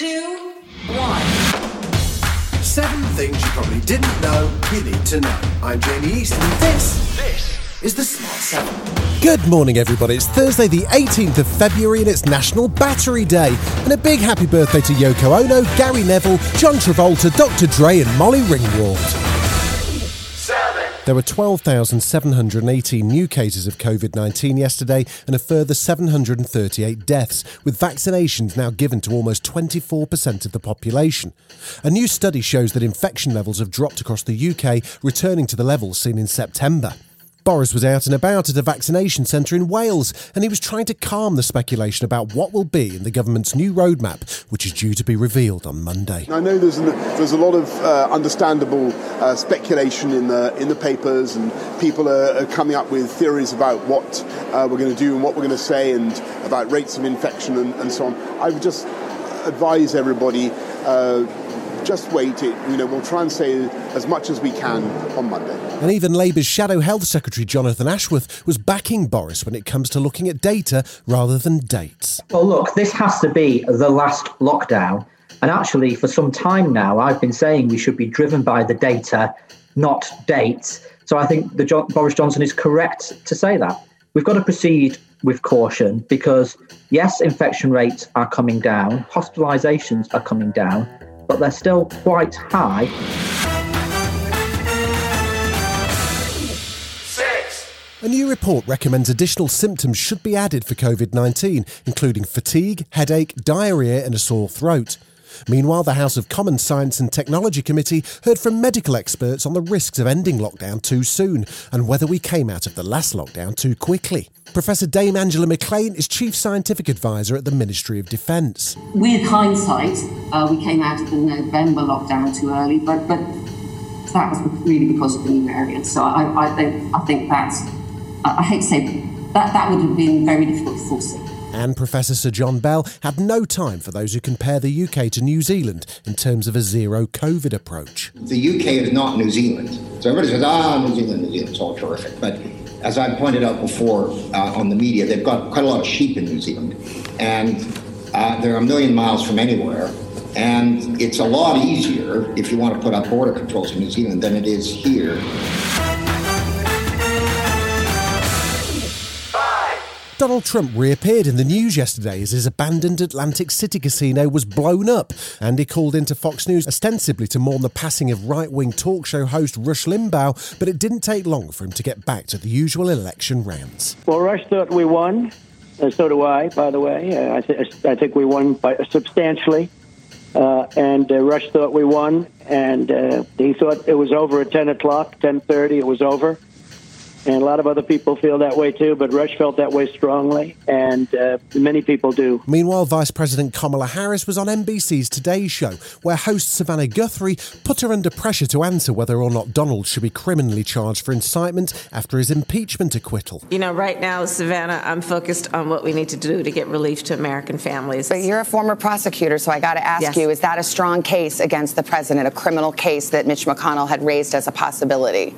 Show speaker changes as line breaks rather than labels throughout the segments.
two, one.
Seven things you probably didn't know you need to know. I'm Jamie East, and this, this is the Smart Seven.
Good morning, everybody. It's Thursday, the 18th of February, and it's National Battery Day. And a big happy birthday to Yoko Ono, Gary Neville, John Travolta, Dr. Dre, and Molly Ringwald. There were 12,718 new cases of COVID 19 yesterday and a further 738 deaths, with vaccinations now given to almost 24% of the population. A new study shows that infection levels have dropped across the UK, returning to the levels seen in September. Boris was out and about at a vaccination centre in Wales, and he was trying to calm the speculation about what will be in the government's new roadmap, which is due to be revealed on Monday.
I know there's, an, there's a lot of uh, understandable uh, speculation in the, in the papers, and people are, are coming up with theories about what uh, we're going to do and what we're going to say, and about rates of infection and, and so on. I would just advise everybody uh, just wait. It, you know, we'll try and say as much as we can on Monday.
And even Labour's Shadow Health Secretary Jonathan Ashworth was backing Boris when it comes to looking at data rather than dates.
Well, look, this has to be the last lockdown. And actually, for some time now, I've been saying we should be driven by the data, not dates. So I think the jo- Boris Johnson is correct to say that. We've got to proceed with caution because, yes, infection rates are coming down, hospitalizations are coming down, but they're still quite high.
A new report recommends additional symptoms should be added for COVID 19, including fatigue, headache, diarrhea, and a sore throat. Meanwhile, the House of Commons Science and Technology Committee heard from medical experts on the risks of ending lockdown too soon and whether we came out of the last lockdown too quickly. Professor Dame Angela McLean is Chief Scientific Advisor at the Ministry of Defence.
With hindsight, uh, we came out of the November lockdown too early, but, but that was really because of the new variant. So I, I, think, I think that's, I hate to say, that, that would have been very difficult to foresee.
And Professor Sir John Bell had no time for those who compare the UK to New Zealand in terms of a zero COVID approach.
The UK is not New Zealand. So everybody says, ah, New Zealand, New Zealand, it's all terrific. But as I pointed out before uh, on the media, they've got quite a lot of sheep in New Zealand. And uh, they're a million miles from anywhere. And it's a lot easier if you want to put up border controls in New Zealand than it is here.
Donald Trump reappeared in the news yesterday as his abandoned Atlantic City casino was blown up, and he called into Fox News ostensibly to mourn the passing of right wing talk show host Rush Limbaugh, but it didn't take long for him to get back to the usual election rants.
Well, Rush thought we won, and so do I, by the way. Uh, I, th- I think we won by, substantially. Uh, and uh, Rush thought we won, and uh, he thought it was over at 10 o'clock, 10.30, it was over and a lot of other people feel that way too. But Rush felt that way strongly, and uh, many people do.
Meanwhile, Vice President Kamala Harris was on NBC's Today Show, where host Savannah Guthrie put her under pressure to answer whether or not Donald should be criminally charged for incitement after his impeachment acquittal.
You know, right now, Savannah, I'm focused on what we need to do to get relief to American families.
But you're a former prosecutor, so I got to ask
Yes.
you: Is that a strong case against the president, a criminal case that Mitch McConnell had raised as a possibility?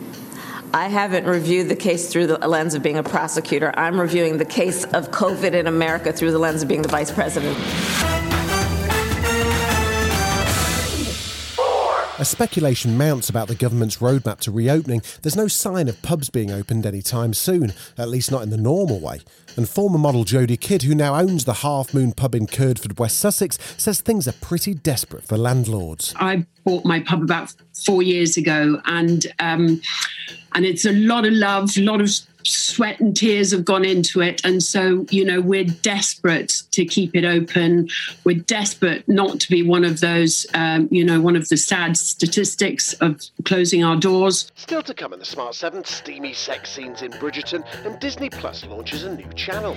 I haven't reviewed the case through the lens of being a prosecutor. I'm reviewing the case of COVID in America through the lens of being the vice president.
As speculation mounts about the government's roadmap to reopening, there's no sign of pubs being opened anytime soon, at least not in the normal way. And former model Jodie Kidd, who now owns the Half Moon pub in Kirdford, West Sussex, says things are pretty desperate for landlords.
I bought my pub about four years ago, and um, and it's a lot of love, a lot of sweat and tears have gone into it, and so you know we're desperate to keep it open. We're desperate not to be one of those, um, you know, one of the sad statistics of closing our doors.
Still to come in the Smart 7, steamy sex scenes in Bridgerton, and Disney Plus launches a new channel.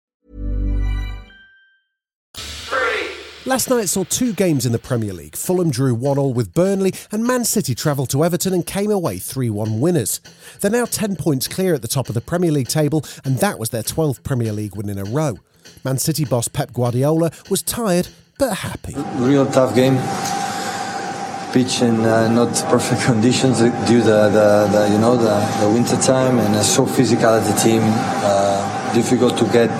Last night saw two games in the Premier League. Fulham drew 1 all with Burnley, and Man City travelled to Everton and came away 3 1 winners. They're now 10 points clear at the top of the Premier League table, and that was their 12th Premier League win in a row. Man City boss Pep Guardiola was tired but happy.
Real tough game. Pitch in uh, not perfect conditions due to the, the, you know the, the winter time and uh, so physical as a team. Uh, difficult to get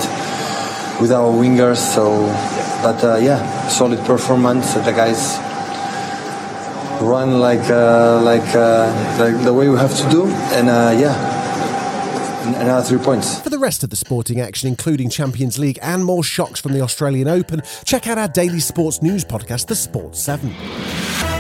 with our wingers. So, but uh, yeah, solid performance. The guys run like uh, like, uh, like the way we have to do, and yeah another three points.
For the rest of the sporting action, including Champions League and more shocks from the Australian Open, check out our daily sports news podcast, The Sports 7.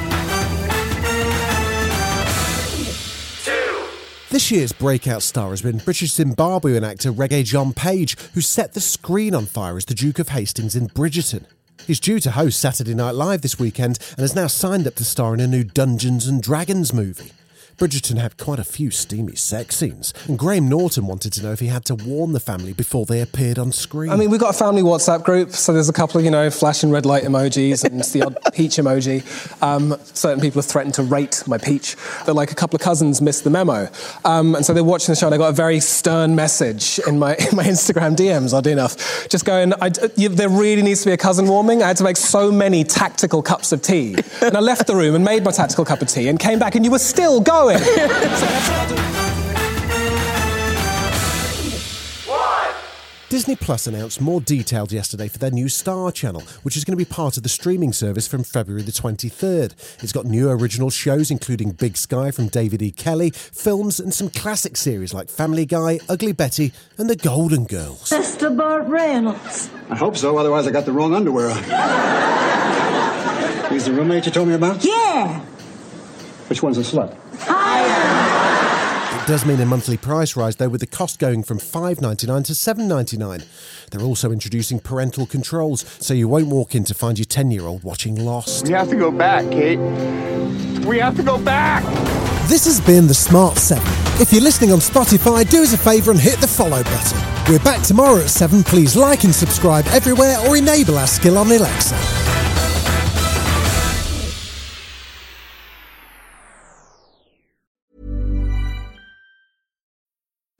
This year's breakout star has been British Zimbabwean actor Regé-Jean Page, who set the screen on fire as the Duke of Hastings in Bridgerton. He's due to host Saturday Night Live this weekend and has now signed up to star in a new Dungeons and Dragons movie. Bridgerton had quite a few steamy sex scenes, and Graham Norton wanted to know if he had to warn the family before they appeared on screen.
I mean, we've got a family WhatsApp group, so there's a couple of, you know, flashing red light emojis and the odd peach emoji. Um, certain people have threatened to rate my peach. They're like a couple of cousins missed the memo. Um, and so they're watching the show, and I got a very stern message in my, in my Instagram DMs, oddly enough, just going, I, you, there really needs to be a cousin warming. I had to make so many tactical cups of tea. And I left the room and made my tactical cup of tea and came back, and you were still going going.
Disney Plus announced more details yesterday for their new Star channel, which is going to be part of the streaming service from February the 23rd. It's got new original shows, including Big Sky from David E. Kelley, films, and some classic series like Family Guy, Ugly Betty, and The Golden Girls.
Mr. Burt Reynolds.
I hope so, otherwise, I got the wrong underwear on. He's the roommate you told me about?
Yeah.
Which one's a slut?
It does mean a monthly price rise, though, with the cost going from $5.99 to $7.99. They're also introducing parental controls, so you won't walk in to find your 10 year old watching Lost.
We have to go back, Kate. We have to go back!
This has been The Smart 7. If you're listening on Spotify, do us a favour and hit the follow button. We're back tomorrow at 7. Please like and subscribe everywhere or enable our skill on Alexa.